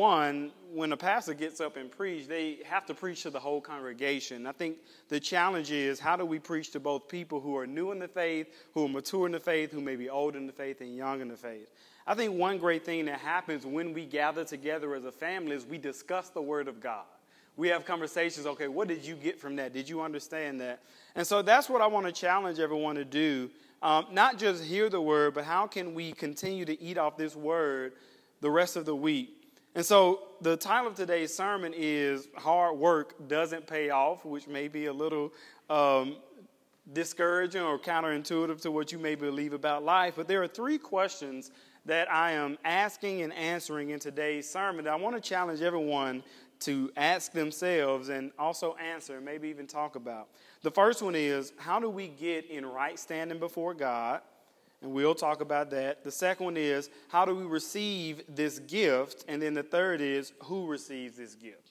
one, when a pastor gets up and preach, they have to preach to the whole congregation. I think the challenge is how do we preach to both people who are new in the faith, who are mature in the faith, who may be old in the faith, and young in the faith? I think one great thing that happens when we gather together as a family is we discuss the Word of God. We have conversations, okay, what did you get from that? Did you understand that? And so that's what I want to challenge everyone to do. Um, not just hear the Word, but how can we continue to eat off this Word the rest of the week? And so the title of today's sermon is Hard Work Doesn't Pay Off, which may be a little um, discouraging or counterintuitive to what you may believe about life. But there are three questions that I am asking and answering in today's sermon that I want to challenge everyone to ask themselves and also answer, maybe even talk about. The first one is how do we get in right standing before God? And we'll talk about that. The second one is how do we receive this gift? And then the third is who receives this gift?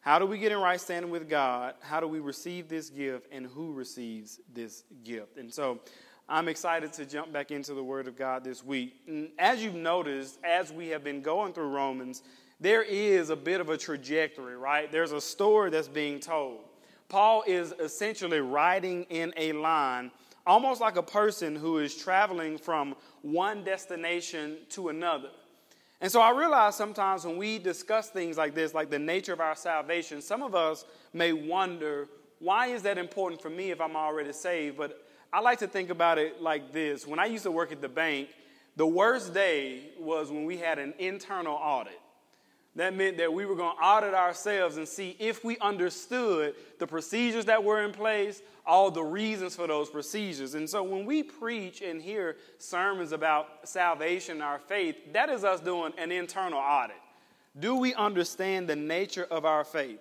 How do we get in right standing with God? How do we receive this gift? And who receives this gift? And so I'm excited to jump back into the Word of God this week. And as you've noticed, as we have been going through Romans, there is a bit of a trajectory, right? There's a story that's being told. Paul is essentially writing in a line almost like a person who is traveling from one destination to another. And so I realize sometimes when we discuss things like this, like the nature of our salvation, some of us may wonder, why is that important for me if I'm already saved? But I like to think about it like this. When I used to work at the bank, the worst day was when we had an internal audit. That meant that we were going to audit ourselves and see if we understood the procedures that were in place, all the reasons for those procedures. And so when we preach and hear sermons about salvation, our faith, that is us doing an internal audit. Do we understand the nature of our faith?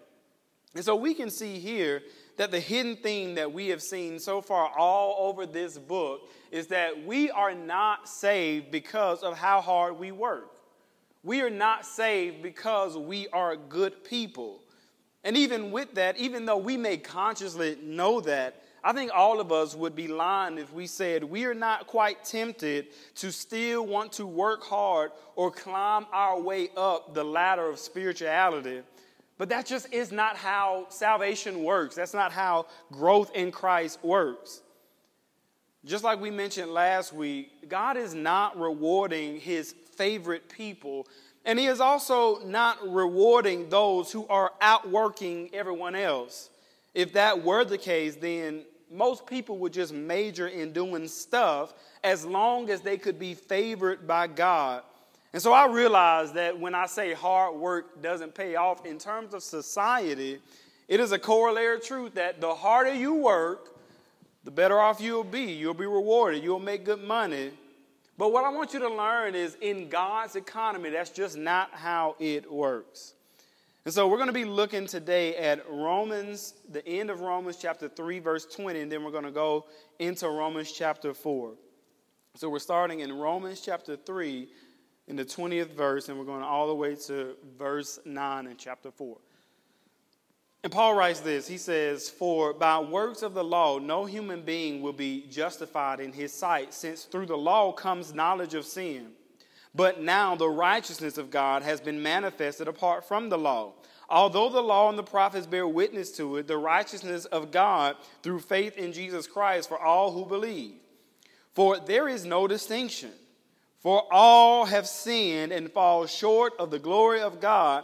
And so we can see here that the hidden theme that we have seen so far all over this book is that we are not saved because of how hard we work. We are not saved because we are good people. And even with that, even though we may consciously know that, I think all of us would be lying if we said we are not quite tempted to still want to work hard or climb our way up the ladder of spirituality. But that just is not how salvation works. That's not how growth in Christ works. Just like we mentioned last week, God is not rewarding his favorite people. And he is also not rewarding those who are outworking everyone else. If that were the case, then most people would just major in doing stuff as long as they could be favored by God. And so I realize that when I say hard work doesn't pay off in terms of society, it is a corollary truth that the harder you work, the better off you'll be. You'll be rewarded. You'll make good money. But what I want you to learn is in God's economy, that's just not how it works. And so we're going to be looking today at Romans, the end of Romans chapter 3, verse 20, and then we're going to go into Romans chapter 4. So we're starting in Romans chapter 3 in the 20th verse, and we're going all the way to verse 9 in chapter 4. And Paul writes this He says, For by works of the law, no human being will be justified in his sight, since through the law comes knowledge of sin. But now the righteousness of God has been manifested apart from the law. Although the law and the prophets bear witness to it, the righteousness of God through faith in Jesus Christ for all who believe. For there is no distinction. For all have sinned and fall short of the glory of God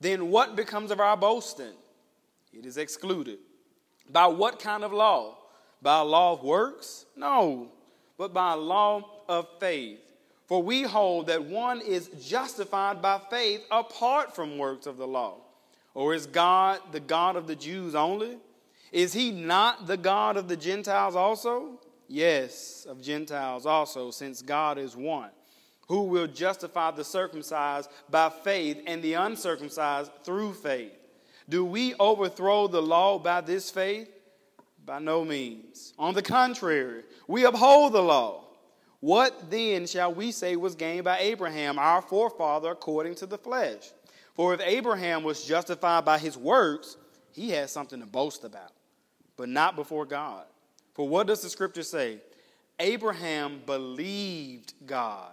Then what becomes of our boasting? It is excluded. By what kind of law? By a law of works? No, but by a law of faith. For we hold that one is justified by faith apart from works of the law. Or is God the God of the Jews only? Is he not the God of the Gentiles also? Yes, of Gentiles also, since God is one. Who will justify the circumcised by faith and the uncircumcised through faith. Do we overthrow the law by this faith? By no means. On the contrary, we uphold the law. What then shall we say was gained by Abraham, our forefather, according to the flesh? For if Abraham was justified by his works, he had something to boast about, but not before God. For what does the scripture say? Abraham believed God,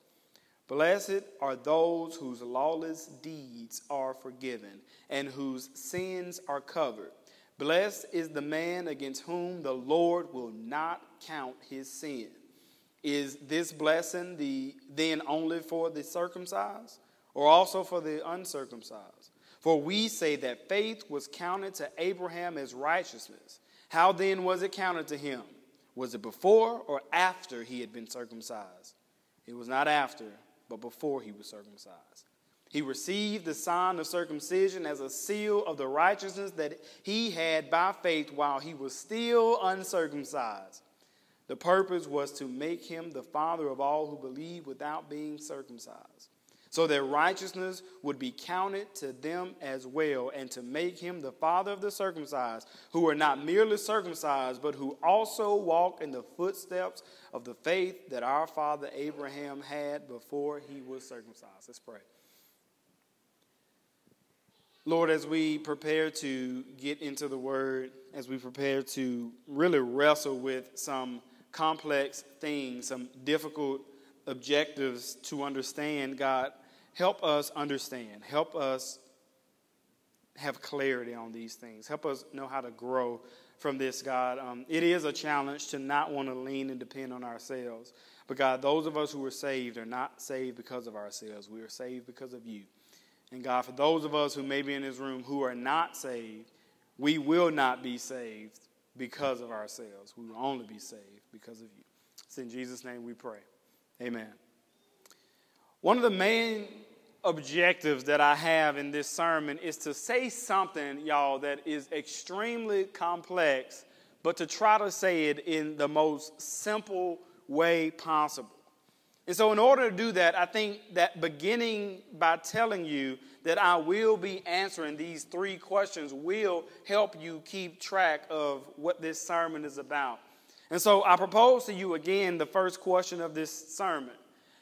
Blessed are those whose lawless deeds are forgiven and whose sins are covered. Blessed is the man against whom the Lord will not count his sin. Is this blessing the then only for the circumcised or also for the uncircumcised? For we say that faith was counted to Abraham as righteousness. How then was it counted to him? Was it before or after he had been circumcised? It was not after, but before he was circumcised. He received the sign of circumcision as a seal of the righteousness that he had by faith while he was still uncircumcised. The purpose was to make him the father of all who believe without being circumcised, so that righteousness would be counted to them as well, and to make him the father of the circumcised, who are not merely circumcised, but who also walk in the footsteps of the faith that our father Abraham had before he was circumcised. Let's pray. Lord, as we prepare to get into the word, as we prepare to really wrestle with some complex things, some difficult objectives to understand, God, help us understand. Help us have clarity on these things. Help us know how to grow from this, God. Um, it is a challenge to not want to lean and depend on ourselves. But God, those of us who are saved are not saved because of ourselves. We are saved because of you. And God, for those of us who may be in this room who are not saved, we will not be saved because of ourselves. We will only be saved because of you. It's in Jesus' name we pray. Amen. One of the main objectives that I have in this sermon is to say something, y'all, that is extremely complex, but to try to say it in the most simple way possible. And so, in order to do that, I think that beginning by telling you that I will be answering these three questions will help you keep track of what this sermon is about. And so, I propose to you again the first question of this sermon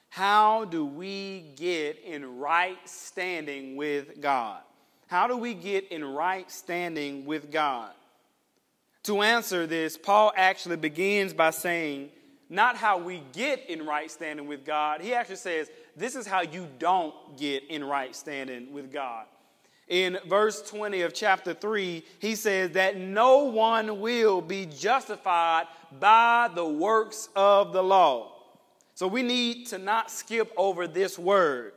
How do we get in right standing with God? How do we get in right standing with God? To answer this, Paul actually begins by saying, not how we get in right standing with God. He actually says, this is how you don't get in right standing with God. In verse 20 of chapter 3, he says that no one will be justified by the works of the law. So we need to not skip over this word.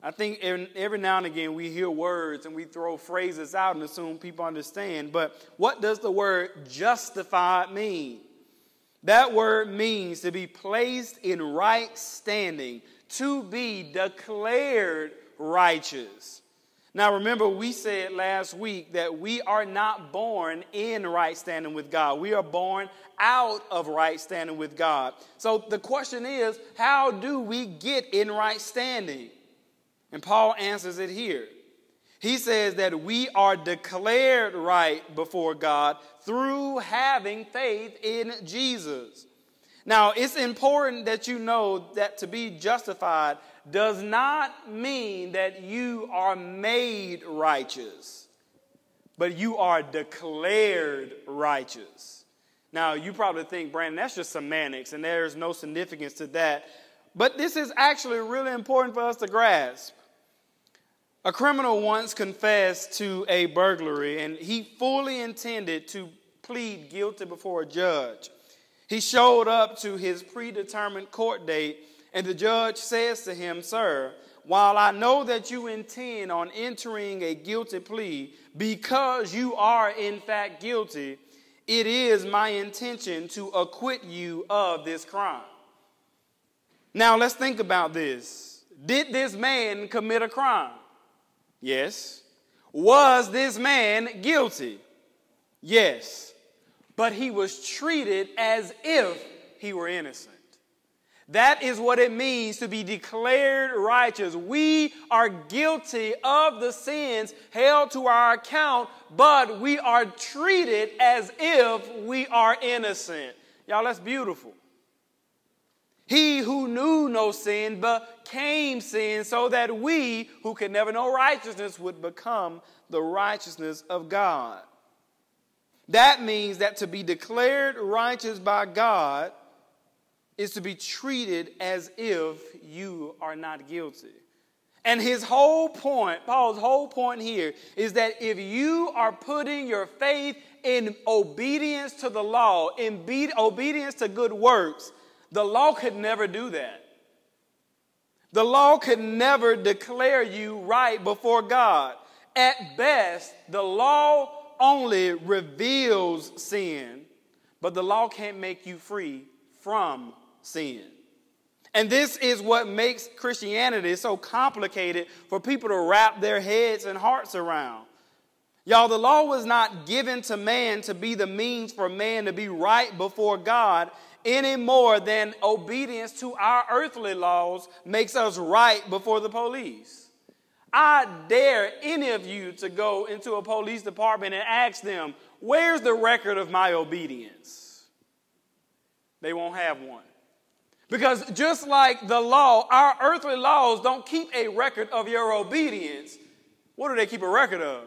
I think every now and again we hear words and we throw phrases out and assume people understand. But what does the word justified mean? That word means to be placed in right standing, to be declared righteous. Now, remember, we said last week that we are not born in right standing with God. We are born out of right standing with God. So the question is, how do we get in right standing? And Paul answers it here. He says that we are declared right before God through having faith in Jesus. Now, it's important that you know that to be justified does not mean that you are made righteous, but you are declared righteous. Now, you probably think, Brandon, that's just semantics, and there's no significance to that. But this is actually really important for us to grasp. A criminal once confessed to a burglary, and he fully intended to plead guilty before a judge. He showed up to his predetermined court date, and the judge says to him, Sir, while I know that you intend on entering a guilty plea because you are in fact guilty, it is my intention to acquit you of this crime. Now let's think about this. Did this man commit a crime? Yes. Was this man guilty? Yes. But he was treated as if he were innocent. That is what it means to be declared righteous. We are guilty of the sins held to our account, but we are treated as if we are innocent. Y'all, that's beautiful. He who knew no sin became sin so that we who could never know righteousness would become the righteousness of God. That means that to be declared righteous by God is to be treated as if you are not guilty. And his whole point, Paul's whole point here, is that if you are putting your faith in obedience to the law, in be- obedience to good works, the law could never do that. The law could never declare you right before God. At best, the law only reveals sin, but the law can't make you free from sin. And this is what makes Christianity so complicated for people to wrap their heads and hearts around. Y'all, the law was not given to man to be the means for man to be right before God any more than obedience to our earthly laws makes us right before the police. I dare any of you to go into a police department and ask them, Where's the record of my obedience? They won't have one. Because just like the law, our earthly laws don't keep a record of your obedience. What do they keep a record of?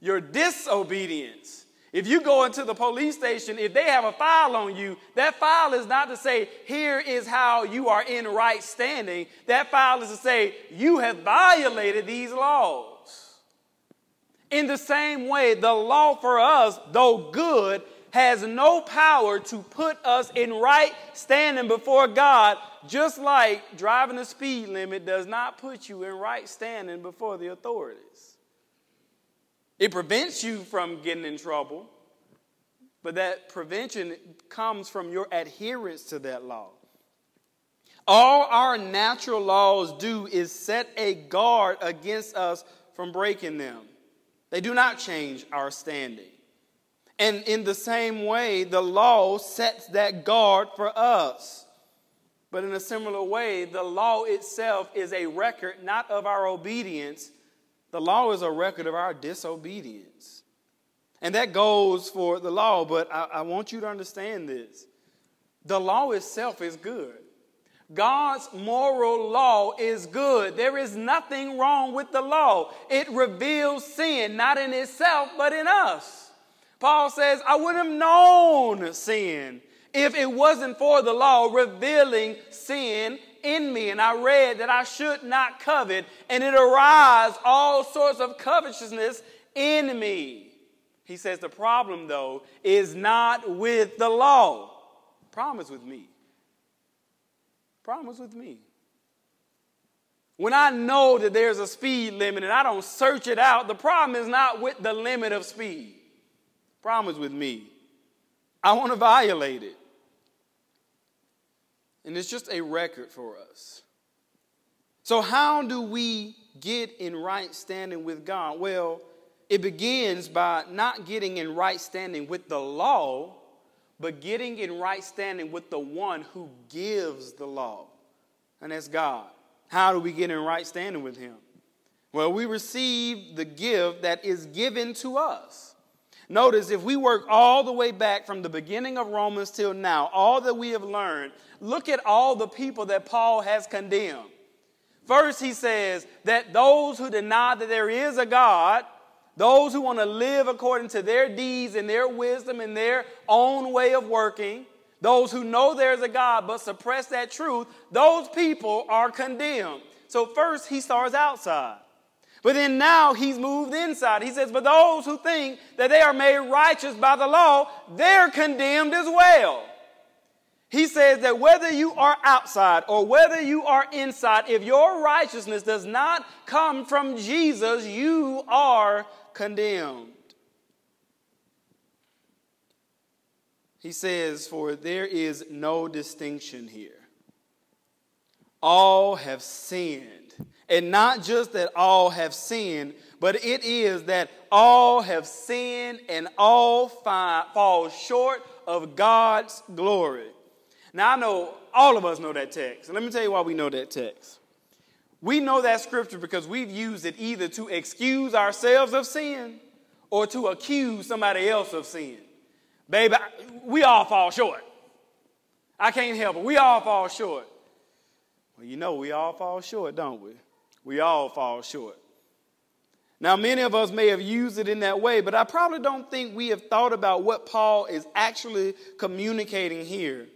Your disobedience. If you go into the police station, if they have a file on you, that file is not to say, here is how you are in right standing. That file is to say, you have violated these laws. In the same way, the law for us, though good, has no power to put us in right standing before God, just like driving the speed limit does not put you in right standing before the authorities. It prevents you from getting in trouble, but that prevention comes from your adherence to that law. All our natural laws do is set a guard against us from breaking them. They do not change our standing. And in the same way, the law sets that guard for us. But in a similar way, the law itself is a record not of our obedience, the law is a record of our disobedience. And that goes for the law, but I, I want you to understand this. The law itself is good. God's moral law is good. There is nothing wrong with the law. It reveals sin, not in itself, but in us. Paul says, I would have known sin if it wasn't for the law revealing sin in me. And I read that I should not covet, and it arise all sorts of covetousness in me. He says the problem, though, is not with the law. Problem is with me. Problem is with me. When I know that there's a speed limit and I don't search it out, the problem is not with the limit of speed. Problem is with me. I want to violate it. And it's just a record for us. So, how do we get in right standing with God? Well, it begins by not getting in right standing with the law, but getting in right standing with the one who gives the law, and that's God. How do we get in right standing with Him? Well, we receive the gift that is given to us. Notice if we work all the way back from the beginning of Romans till now, all that we have learned, look at all the people that Paul has condemned. First, he says that those who deny that there is a God, those who want to live according to their deeds and their wisdom and their own way of working, those who know there's a God but suppress that truth, those people are condemned. So, first, he starts outside. But then now he's moved inside. He says, But those who think that they are made righteous by the law, they're condemned as well. He says that whether you are outside or whether you are inside, if your righteousness does not come from Jesus, you are condemned. He says, For there is no distinction here. All have sinned. And not just that all have sinned, but it is that all have sinned and all fall short of God's glory. Now, I know all of us know that text. Let me tell you why we know that text. We know that scripture because we've used it either to excuse ourselves of sin or to accuse somebody else of sin. Baby, we all fall short. I can't help it. We all fall short. Well, you know, we all fall short, don't we? We all fall short. Now, many of us may have used it in that way, but I probably don't think we have thought about what Paul is actually communicating here.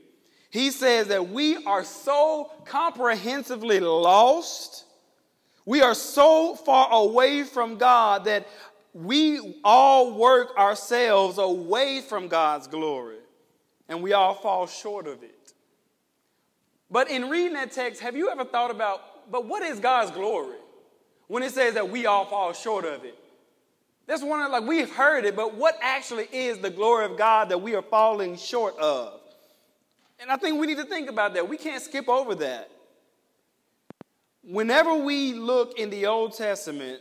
He says that we are so comprehensively lost, we are so far away from God that we all work ourselves away from God's glory, and we all fall short of it. But in reading that text, have you ever thought about, but what is God's glory? When it says that we all fall short of it. That's one of like we've heard it, but what actually is the glory of God that we are falling short of? And I think we need to think about that. We can't skip over that. Whenever we look in the Old Testament,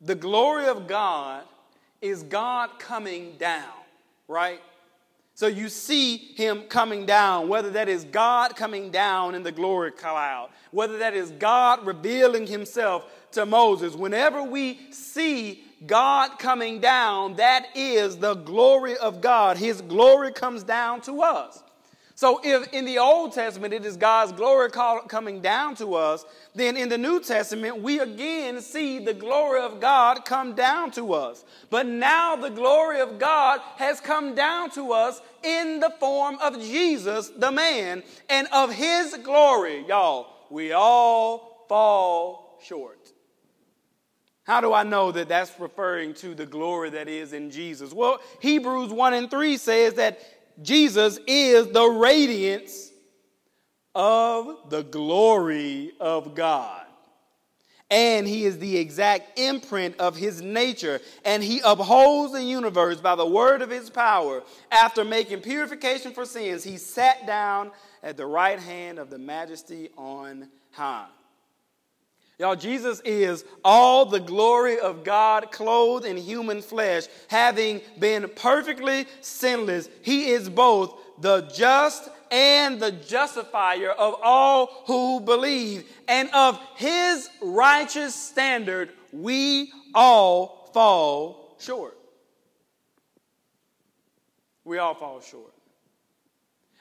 the glory of God is God coming down, right? So you see him coming down, whether that is God coming down in the glory cloud, whether that is God revealing himself to Moses. Whenever we see God coming down, that is the glory of God. His glory comes down to us. So, if in the Old Testament it is God's glory coming down to us, then in the New Testament we again see the glory of God come down to us. But now the glory of God has come down to us in the form of Jesus, the man, and of his glory, y'all, we all fall short. How do I know that that's referring to the glory that is in Jesus? Well, Hebrews 1 and 3 says that Jesus is the radiance of the glory of God. And he is the exact imprint of his nature. And he upholds the universe by the word of his power. After making purification for sins, he sat down at the right hand of the majesty on high. Y'all, Jesus is all the glory of God clothed in human flesh, having been perfectly sinless. He is both the just and the justifier of all who believe. And of his righteous standard, we all fall short. We all fall short.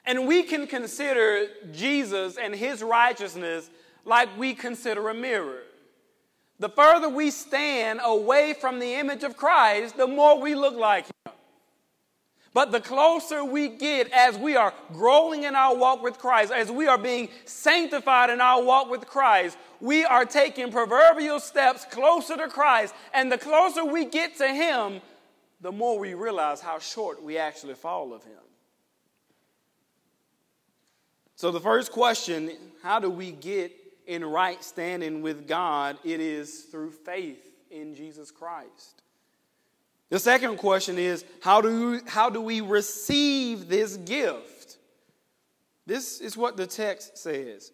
And we can consider Jesus and his righteousness like we consider a mirror. The further we stand away from the image of Christ, the more we look like Him. But the closer we get as we are growing in our walk with Christ, as we are being sanctified in our walk with Christ, we are taking proverbial steps closer to Christ. And the closer we get to Him, the more we realize how short we actually fall of Him. So, the first question how do we get in right standing with God, it is through faith in Jesus Christ. The second question is how do, we, how do we receive this gift? This is what the text says.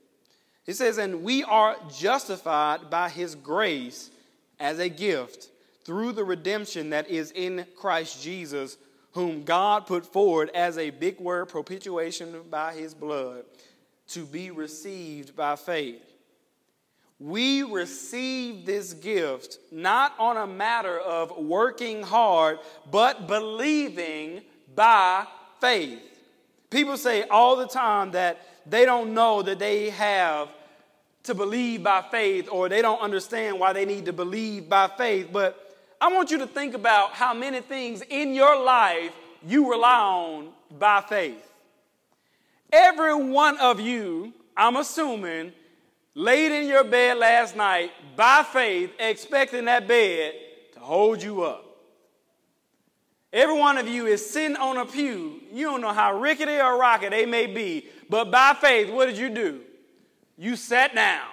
It says, And we are justified by his grace as a gift through the redemption that is in Christ Jesus, whom God put forward as a big word propitiation by his blood to be received by faith we receive this gift not on a matter of working hard, but believing by faith. People say all the time that they don't know that they have to believe by faith or they don't understand why they need to believe by faith. But I want you to think about how many things in your life you rely on by faith. Every one of you, I'm assuming, laid in your bed last night by faith, expecting that bed to hold you up. Every one of you is sitting on a pew. You don't know how rickety or rocky they may be, But by faith, what did you do? You sat down.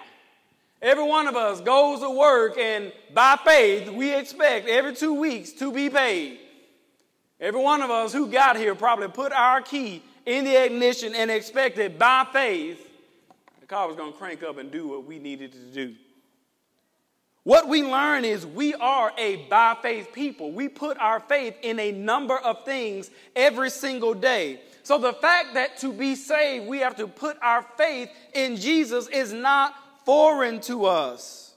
Every one of us goes to work, and by faith, we expect every two weeks to be paid. Every one of us who got here probably put our key in the ignition and expected by faith car was going to crank up and do what we needed to do. What we learn is we are a by faith people. We put our faith in a number of things every single day. So the fact that to be saved, we have to put our faith in Jesus is not foreign to us.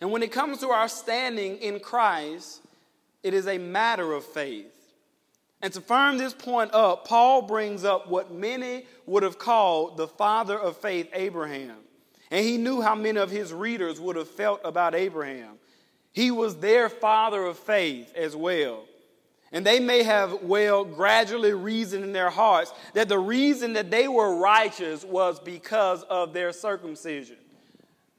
And when it comes to our standing in Christ, it is a matter of faith. And to firm this point up, Paul brings up what many would have called the father of faith, Abraham. And he knew how many of his readers would have felt about Abraham. He was their father of faith as well. And they may have well gradually reasoned in their hearts that the reason that they were righteous was because of their circumcision.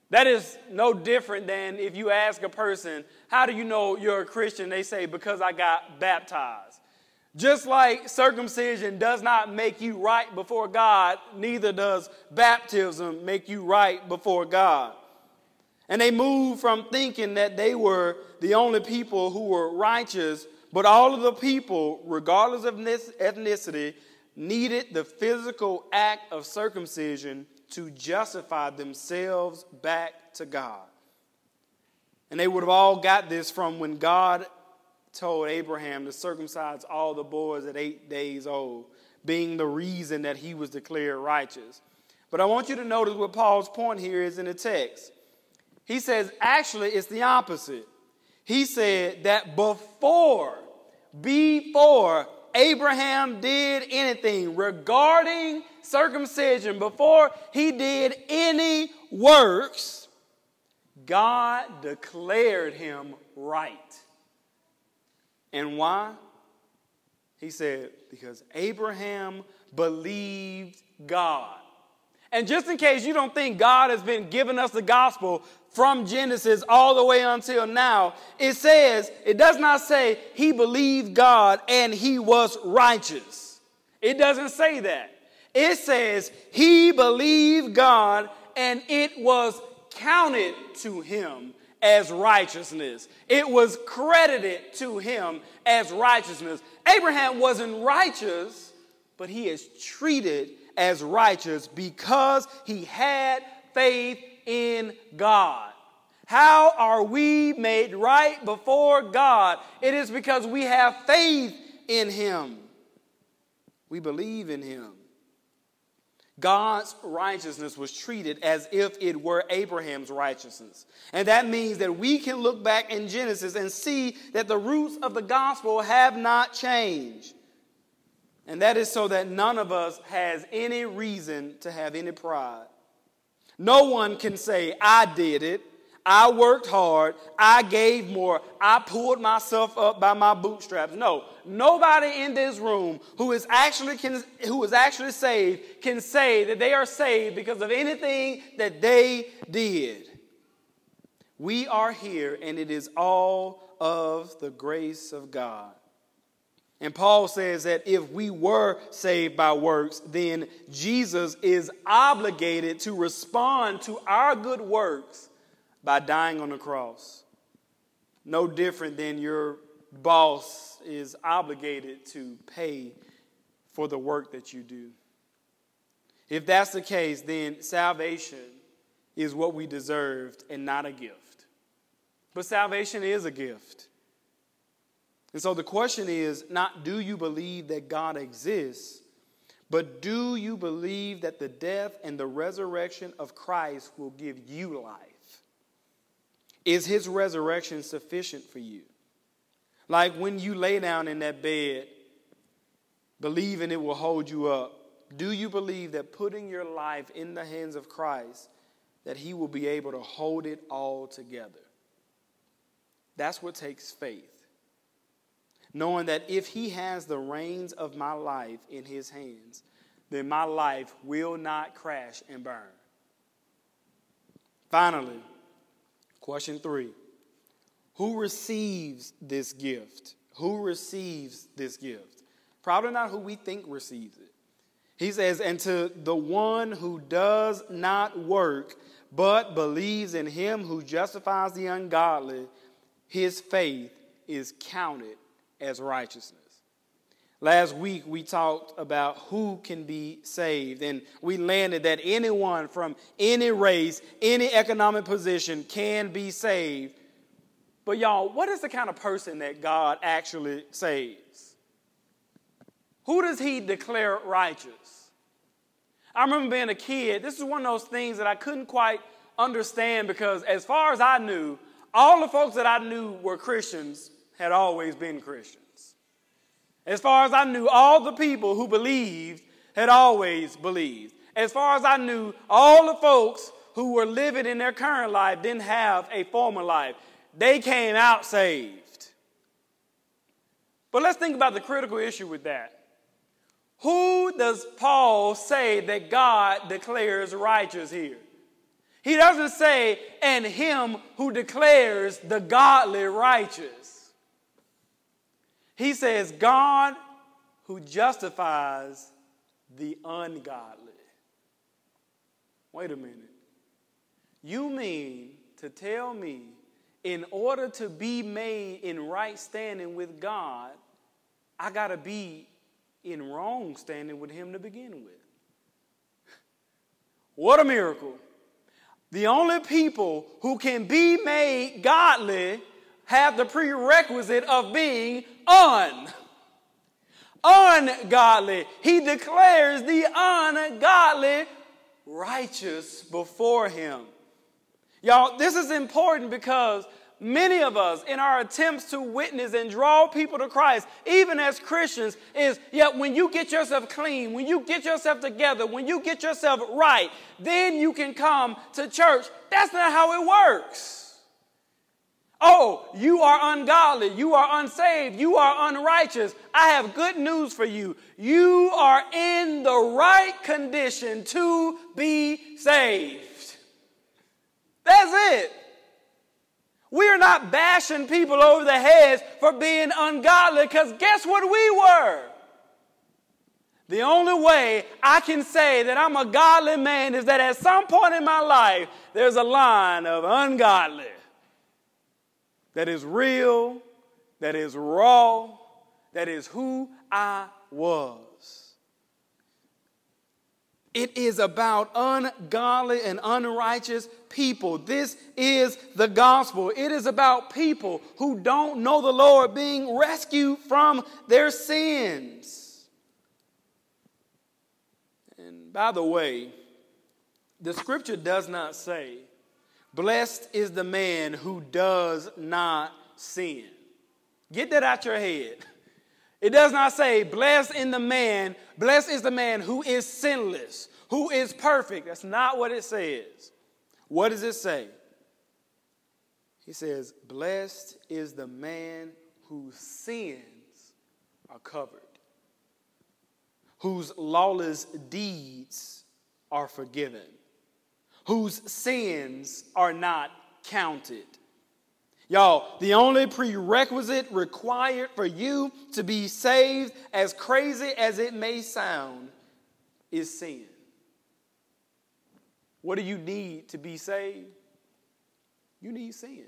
That is no different than if you ask a person, How do you know you're a Christian? They say, Because I got baptized. Just like circumcision does not make you right before God, neither does baptism make you right before God. And they moved from thinking that they were the only people who were righteous, but all of the people, regardless of ethnicity, needed the physical act of circumcision to justify themselves back to God. And they would have all got this from when God told Abraham to circumcise all the boys at eight days old, being the reason that he was declared righteous. But I want you to notice what Paul's point here is in the text. He says, actually, it's the opposite. He said that before, before Abraham did anything regarding circumcision, before he did any works, God declared him right. And why? He said, because Abraham believed God. And just in case you don't think God has been giving us the gospel from Genesis all the way until now, it says, it does not say he believed God and he was righteous. It doesn't say that. It says he believed God and it was counted to him as righteousness. It was credited to him as righteousness. Abraham wasn't righteous, but he is treated as righteous because he had faith in God. How are we made right before God? It is because we have faith in him. We believe in him. God's righteousness was treated as if it were Abraham's righteousness. And that means that we can look back in Genesis and see that the roots of the gospel have not changed. And that is so that none of us has any reason to have any pride. No one can say, I did it. I worked hard. I gave more. I pulled myself up by my bootstraps. No, nobody in this room who is actually can, who is actually saved can say that they are saved because of anything that they did. We are here, and it is all of the grace of God. And Paul says that if we were saved by works, then Jesus is obligated to respond to our good works by dying on the cross. No different than your boss is obligated to pay for the work that you do. If that's the case, then salvation is what we deserved and not a gift. But salvation is a gift. And so the question is not do you believe that God exists, but do you believe that the death and the resurrection of Christ will give you life? Is his resurrection sufficient for you? Like when you lay down in that bed, believing it will hold you up, do you believe that putting your life in the hands of Christ, that he will be able to hold it all together? That's what takes faith. Knowing that if he has the reins of my life in his hands, then my life will not crash and burn. Finally, Question three Who receives this gift? Who receives this gift? Probably not who we think receives it. He says, And to the one who does not work, but believes in him who justifies the ungodly, his faith is counted as righteousness. Last week we talked about who can be saved, and we landed that anyone from any race, any economic position can be saved. But, y'all, what is the kind of person that God actually saves? Who does He declare righteous? I remember being a kid, this is one of those things that I couldn't quite understand because, as far as I knew, all the folks that I knew were Christians had always been Christians. As far as I knew, all the people who believed had always believed. As far as I knew, all the folks who were living in their current life didn't have a former life. They came out saved. But let's think about the critical issue with that. Who does Paul say that God declares righteous here? He doesn't say, and him who declares the godly righteous. He says, God who justifies the ungodly. Wait a minute. You mean to tell me, in order to be made in right standing with God, I got to be in wrong standing with Him to begin with? What a miracle. The only people who can be made godly have the prerequisite of being un. Ungodly. He declares the ungodly righteous before him. Y'all, this is important because many of us, in our attempts to witness and draw people to Christ, even as Christians, is yeah, when you get yourself clean, when you get yourself together, when you get yourself right, then you can come to church. That's not how it works. Oh, you are ungodly. You are unsaved. You are unrighteous. I have good news for you. You are in the right condition to be saved. That's it. We are not bashing people over the heads for being ungodly because guess what we were? The only way I can say that I'm a godly man is that at some point in my life, there's a line of ungodly that is real, that is raw, that is who I was. It is about ungodly and unrighteous people. This is the gospel. It is about people who don't know the Lord being rescued from their sins. And by the way, the scripture does not say Blessed is the man who does not sin. Get that out your head. It does not say, blessed in the man, blessed is the man who is sinless, who is perfect. That's not what it says. What does it say? He says, blessed is the man whose sins are covered, whose lawless deeds are forgiven whose sins are not counted. Y'all, the only prerequisite required for you to be saved, as crazy as it may sound, is sin. What do you need to be saved? You need sin.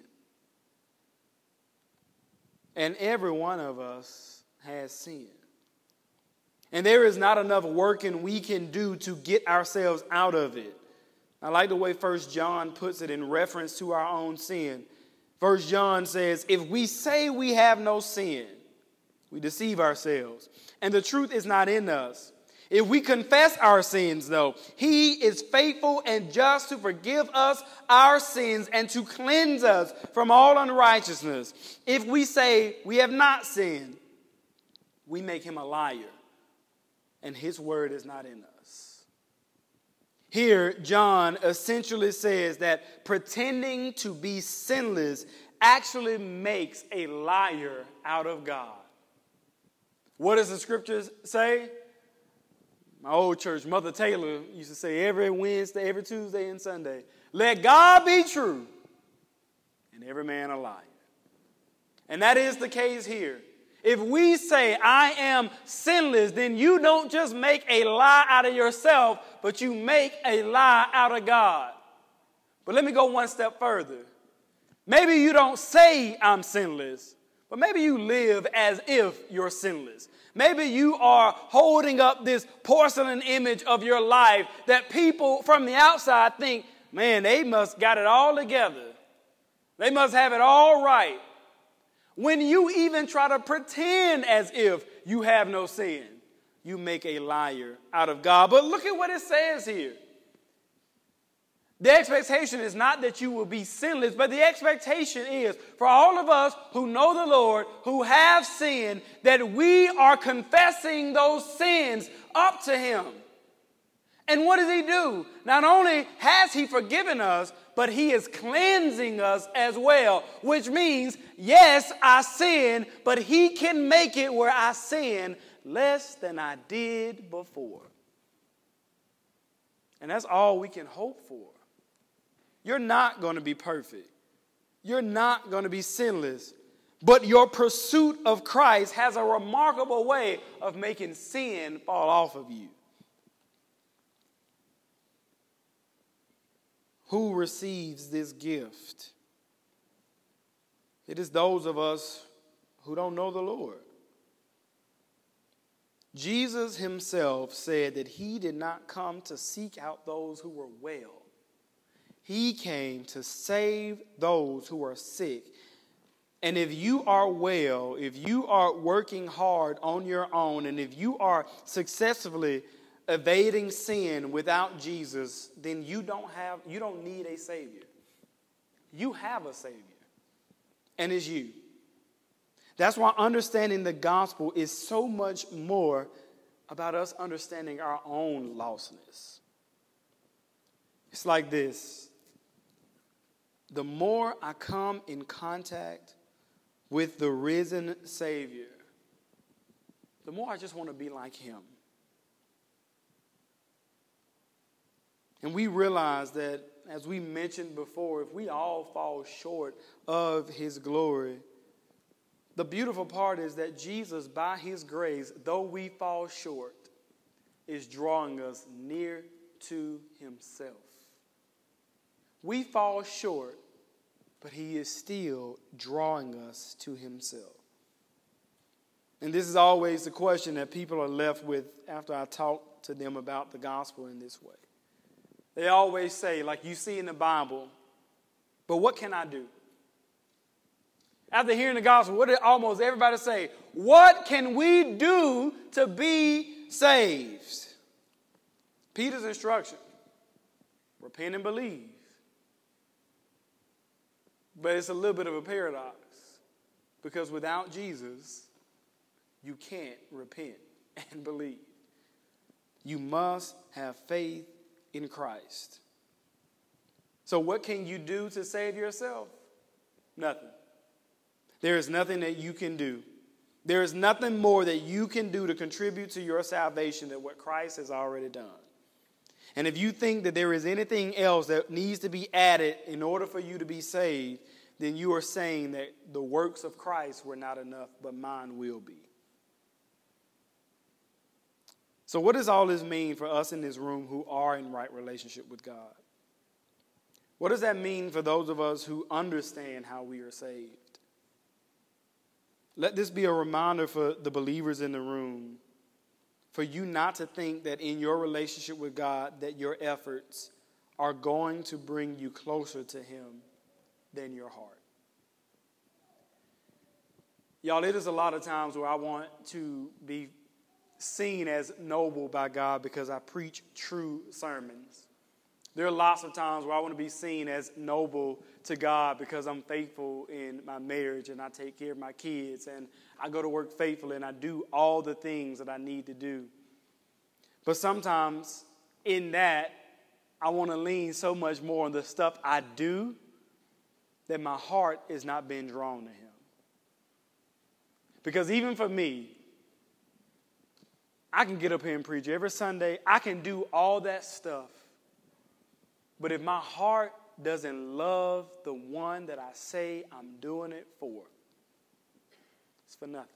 And every one of us has sin. And there is not enough working we can do to get ourselves out of it. I like the way First John puts it in reference to our own sin. First John says, If we say we have no sin, we deceive ourselves, and the truth is not in us. If we confess our sins, though, He is faithful and just to forgive us our sins and to cleanse us from all unrighteousness. If we say we have not sinned, we make Him a liar, and His word is not in us. Here, John essentially says that pretending to be sinless actually makes a liar out of God. What does the scriptures say? My old church, Mother Taylor, used to say every Wednesday, every Tuesday, and Sunday, let God be true and every man a liar. And that is the case here. If we say, I am sinless, then you don't just make a lie out of yourself, but you make a lie out of God. But let me go one step further. Maybe you don't say, I'm sinless, but maybe you live as if you're sinless. Maybe you are holding up this porcelain image of your life that people from the outside think, man, they must got it all together. They must have it all right. When you even try to pretend as if you have no sin, you make a liar out of God. But look at what it says here. The expectation is not that you will be sinless, but the expectation is for all of us who know the Lord, who have sinned, that we are confessing those sins up to Him. And what does He do? Not only has He forgiven us, but He is cleansing us as well, which means, yes, I sin, but He can make it where I sin less than I did before. And that's all we can hope for. You're not going to be perfect. You're not going to be sinless. But your pursuit of Christ has a remarkable way of making sin fall off of you. Who receives this gift? It is those of us who don't know the Lord. Jesus himself said that he did not come to seek out those who were well he came to save those who are sick. And if you are well, if you are working hard on your own, and if you are successfully evading sin without Jesus, then you don't have you don't need a savior. You have a savior. And it's you. That's why understanding the gospel is so much more about us understanding our own lostness. It's like this the more I come in contact with the risen Savior, the more I just want to be like Him. And we realize that, as we mentioned before, if we all fall short of His glory, the beautiful part is that Jesus, by His grace, though we fall short, is drawing us near to Himself. We fall short, but He is still drawing us to Himself. And this is always the question that people are left with after I talk to them about the gospel in this way. They always say, like you see in the Bible, but what can I do? After hearing the gospel, what did almost everybody say? What can we do to be saved? Peter's instruction repent and believe. But it's a little bit of a paradox because without Jesus, you can't repent and believe. You must have faith in Christ. So, what can you do to save yourself? Nothing. There is nothing that you can do. There is nothing more that you can do to contribute to your salvation than what Christ has already done. And if you think that there is anything else that needs to be added in order for you to be saved, then you are saying that the works of Christ were not enough, but mine will be. So, what does all this mean for us in this room who are in right relationship with God? What does that mean for those of us who understand how we are saved? Let this be a reminder for the believers in the room for you not to think that in your relationship with God that your efforts are going to bring you closer to him than your heart. Y'all, it is a lot of times where I want to be seen as noble by God because I preach true sermons. There are lots of times where I want to be seen as noble to God because I'm faithful in my marriage and I take care of my kids and I go to work faithfully and I do all the things that I need to do. But sometimes in that, I want to lean so much more on the stuff I do that my heart is not being drawn to Him. Because even for me, I can get up here and preach every Sunday, I can do all that stuff. But if my heart doesn't love the one that I say I'm doing it for, it's for nothing.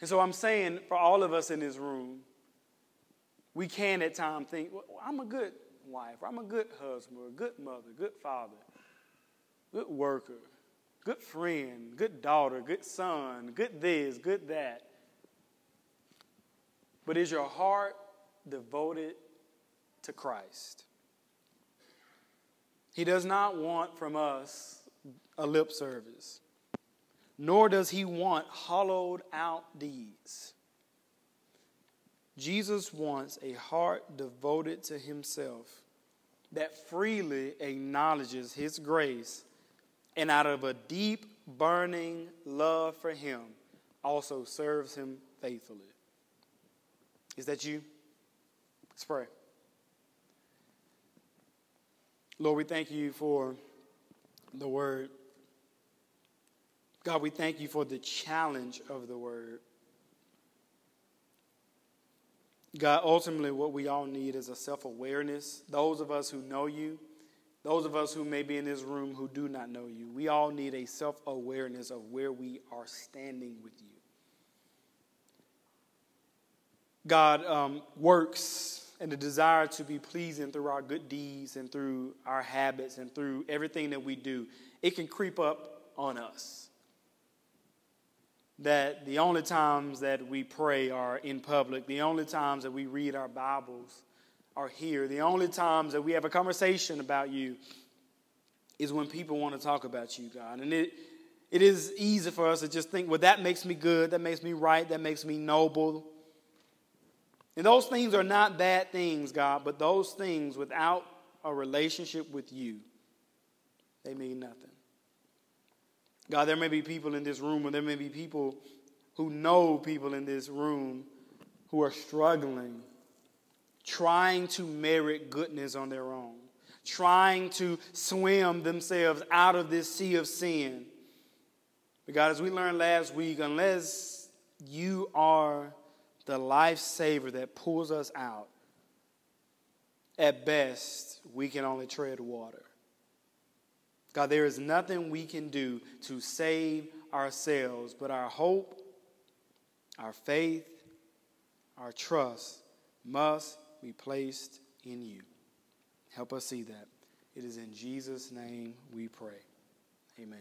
And so I'm saying for all of us in this room, we can at times think, well, I'm a good wife, I'm a good husband, or a good mother, good father, good worker, good friend, good daughter, good son, good this, good that. But is your heart devoted to Christ? He does not want from us a lip service, nor does he want hollowed out deeds. Jesus wants a heart devoted to himself that freely acknowledges his grace and out of a deep, burning love for him also serves him faithfully. Is that you? Let's pray. Lord, we thank you for the word. God, we thank you for the challenge of the word. God, ultimately, what we all need is a self awareness. Those of us who know you, those of us who may be in this room who do not know you, we all need a self awareness of where we are standing with you. God um, works and the desire to be pleasing through our good deeds and through our habits and through everything that we do, it can creep up on us that the only times that we pray are in public, the only times that we read our Bibles are here, the only times that we have a conversation about you is when people want to talk about you, God. And it, it is easy for us to just think, well, that makes me good, that makes me right, that makes me noble. And those things are not bad things, God, but those things without a relationship with you, they mean nothing. God, there may be people in this room, or there may be people who know people in this room who are struggling, trying to merit goodness on their own, trying to swim themselves out of this sea of sin. But God, as we learned last week, unless you are the lifesaver that pulls us out, at best, we can only tread water. God, there is nothing we can do to save ourselves, but our hope, our faith, our trust must be placed in you. Help us see that. It is in Jesus' name we pray. Amen.